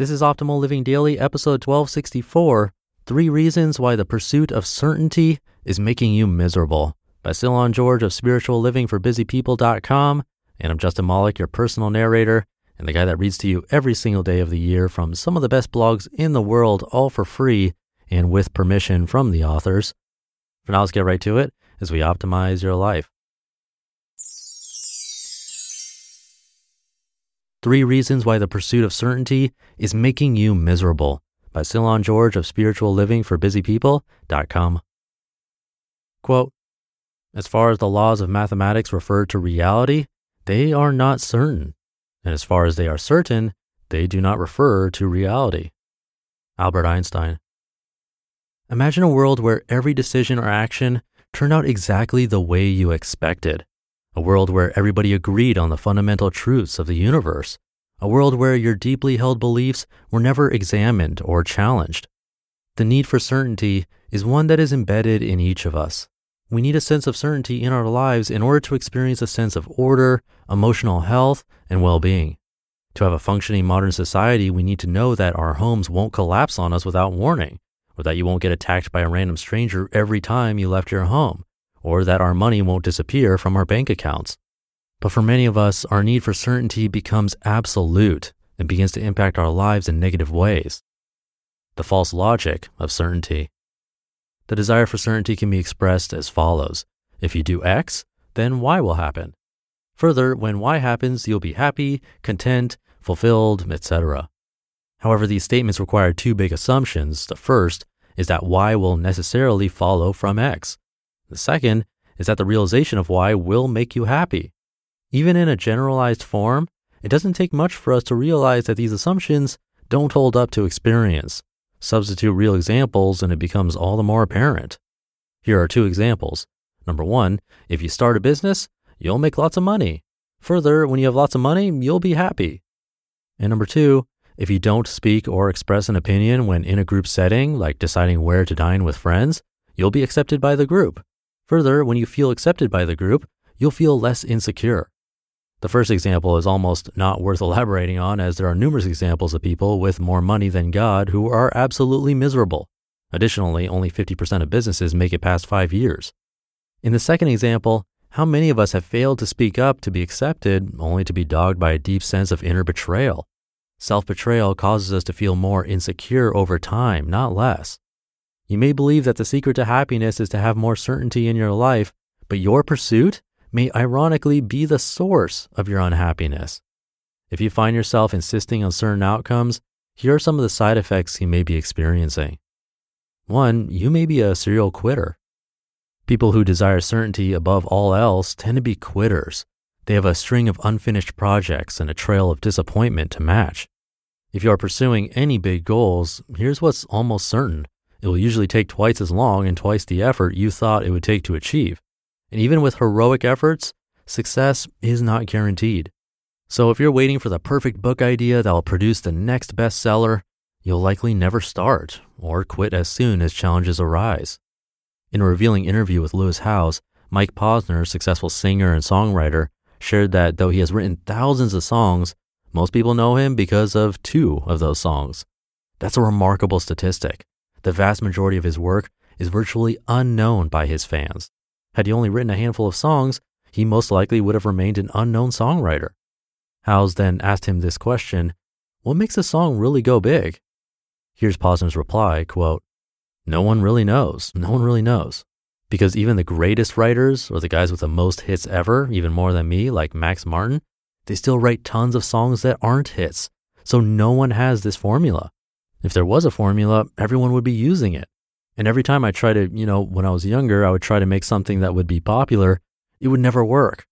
This is Optimal Living Daily, episode 1264 Three Reasons Why the Pursuit of Certainty is Making You Miserable by Cylon George of Spiritual Living for BusyPeople.com. And I'm Justin Malik, your personal narrator, and the guy that reads to you every single day of the year from some of the best blogs in the world, all for free and with permission from the authors. For now, let's get right to it as we optimize your life. Three Reasons Why the Pursuit of Certainty is Making You Miserable by Cylon George of Spiritual Living for BusyPeople.com. Quote, as far as the laws of mathematics refer to reality, they are not certain. And as far as they are certain, they do not refer to reality. Albert Einstein. Imagine a world where every decision or action turned out exactly the way you expected a world where everybody agreed on the fundamental truths of the universe, a world where your deeply held beliefs were never examined or challenged. The need for certainty is one that is embedded in each of us. We need a sense of certainty in our lives in order to experience a sense of order, emotional health, and well being. To have a functioning modern society, we need to know that our homes won't collapse on us without warning, or that you won't get attacked by a random stranger every time you left your home, or that our money won't disappear from our bank accounts. But for many of us, our need for certainty becomes absolute and begins to impact our lives in negative ways. The false logic of certainty. The desire for certainty can be expressed as follows If you do X, then Y will happen. Further, when Y happens, you'll be happy, content, fulfilled, etc. However, these statements require two big assumptions. The first is that Y will necessarily follow from X. The second is that the realization of Y will make you happy. Even in a generalized form, it doesn't take much for us to realize that these assumptions don't hold up to experience. Substitute real examples and it becomes all the more apparent. Here are two examples. Number one, if you start a business, you'll make lots of money. Further, when you have lots of money, you'll be happy. And number two, if you don't speak or express an opinion when in a group setting, like deciding where to dine with friends, you'll be accepted by the group. Further, when you feel accepted by the group, you'll feel less insecure. The first example is almost not worth elaborating on, as there are numerous examples of people with more money than God who are absolutely miserable. Additionally, only 50% of businesses make it past five years. In the second example, how many of us have failed to speak up to be accepted only to be dogged by a deep sense of inner betrayal? Self betrayal causes us to feel more insecure over time, not less. You may believe that the secret to happiness is to have more certainty in your life, but your pursuit may ironically be the source of your unhappiness. If you find yourself insisting on certain outcomes, here are some of the side effects you may be experiencing. One, you may be a serial quitter. People who desire certainty above all else tend to be quitters. They have a string of unfinished projects and a trail of disappointment to match. If you are pursuing any big goals, here's what's almost certain it will usually take twice as long and twice the effort you thought it would take to achieve. And even with heroic efforts, success is not guaranteed. So if you're waiting for the perfect book idea that will produce the next bestseller, you'll likely never start or quit as soon as challenges arise. In a revealing interview with Lewis Howes, Mike Posner, successful singer and songwriter, shared that though he has written thousands of songs, most people know him because of two of those songs. That's a remarkable statistic the vast majority of his work is virtually unknown by his fans. Had he only written a handful of songs, he most likely would have remained an unknown songwriter. Howes then asked him this question What makes a song really go big? Here's Posner's reply quote, No one really knows. No one really knows. Because even the greatest writers, or the guys with the most hits ever, even more than me, like Max Martin, they still write tons of songs that aren't hits. So no one has this formula. If there was a formula, everyone would be using it. And every time I try to, you know, when I was younger, I would try to make something that would be popular, it would never work.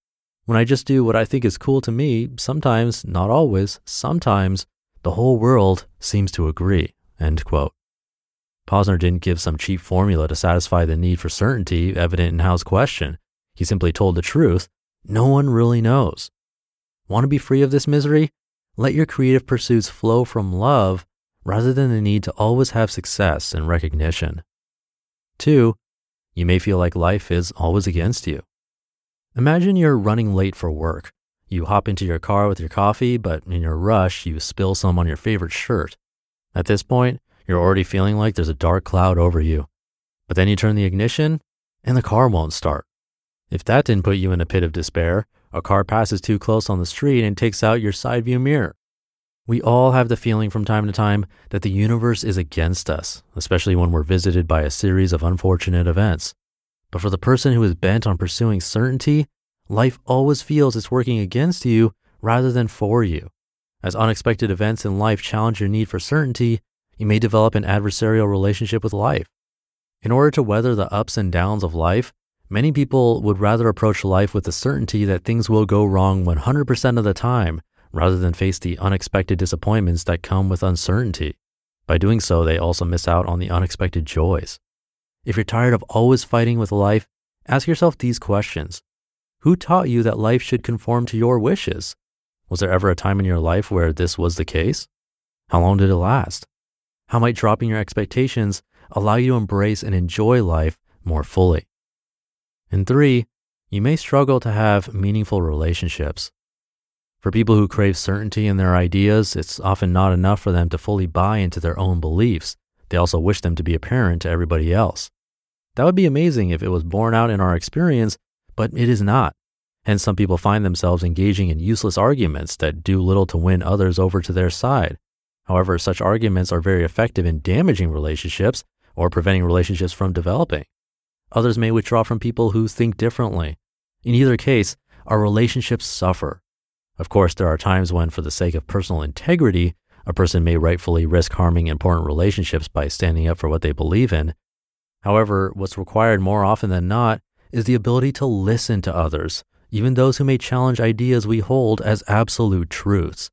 When I just do what I think is cool to me, sometimes, not always, sometimes the whole world seems to agree. End quote. Posner didn't give some cheap formula to satisfy the need for certainty evident in Howes' question. He simply told the truth. No one really knows. Want to be free of this misery? Let your creative pursuits flow from love rather than the need to always have success and recognition. Two, you may feel like life is always against you. Imagine you're running late for work. You hop into your car with your coffee, but in your rush, you spill some on your favorite shirt. At this point, you're already feeling like there's a dark cloud over you. But then you turn the ignition and the car won't start. If that didn't put you in a pit of despair, a car passes too close on the street and takes out your side view mirror. We all have the feeling from time to time that the universe is against us, especially when we're visited by a series of unfortunate events. But for the person who is bent on pursuing certainty, life always feels it's working against you rather than for you. As unexpected events in life challenge your need for certainty, you may develop an adversarial relationship with life. In order to weather the ups and downs of life, many people would rather approach life with the certainty that things will go wrong 100% of the time rather than face the unexpected disappointments that come with uncertainty. By doing so, they also miss out on the unexpected joys. If you're tired of always fighting with life, ask yourself these questions. Who taught you that life should conform to your wishes? Was there ever a time in your life where this was the case? How long did it last? How might dropping your expectations allow you to embrace and enjoy life more fully? And three, you may struggle to have meaningful relationships. For people who crave certainty in their ideas, it's often not enough for them to fully buy into their own beliefs. They also wish them to be apparent to everybody else. That would be amazing if it was borne out in our experience, but it is not. Hence, some people find themselves engaging in useless arguments that do little to win others over to their side. However, such arguments are very effective in damaging relationships or preventing relationships from developing. Others may withdraw from people who think differently. In either case, our relationships suffer. Of course, there are times when, for the sake of personal integrity, a person may rightfully risk harming important relationships by standing up for what they believe in. However, what's required more often than not is the ability to listen to others, even those who may challenge ideas we hold as absolute truths.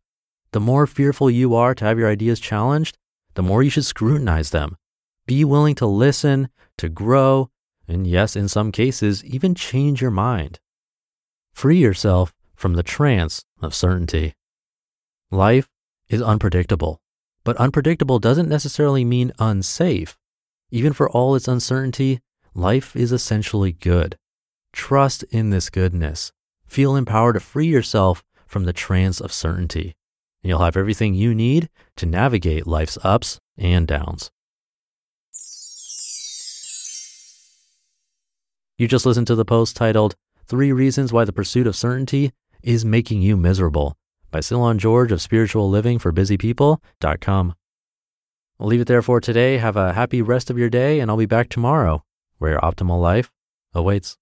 The more fearful you are to have your ideas challenged, the more you should scrutinize them. Be willing to listen, to grow, and yes, in some cases, even change your mind. Free yourself from the trance of certainty. Life is unpredictable, but unpredictable doesn't necessarily mean unsafe. Even for all its uncertainty, life is essentially good. Trust in this goodness. Feel empowered to free yourself from the trance of certainty and you'll have everything you need to navigate life's ups and downs. You just listened to the post titled Three Reasons Why the Pursuit of Certainty is Making You Miserable by Cylon George of Spiritual Living for Busy People.com. I'll leave it there for today. Have a happy rest of your day, and I'll be back tomorrow where your optimal life awaits.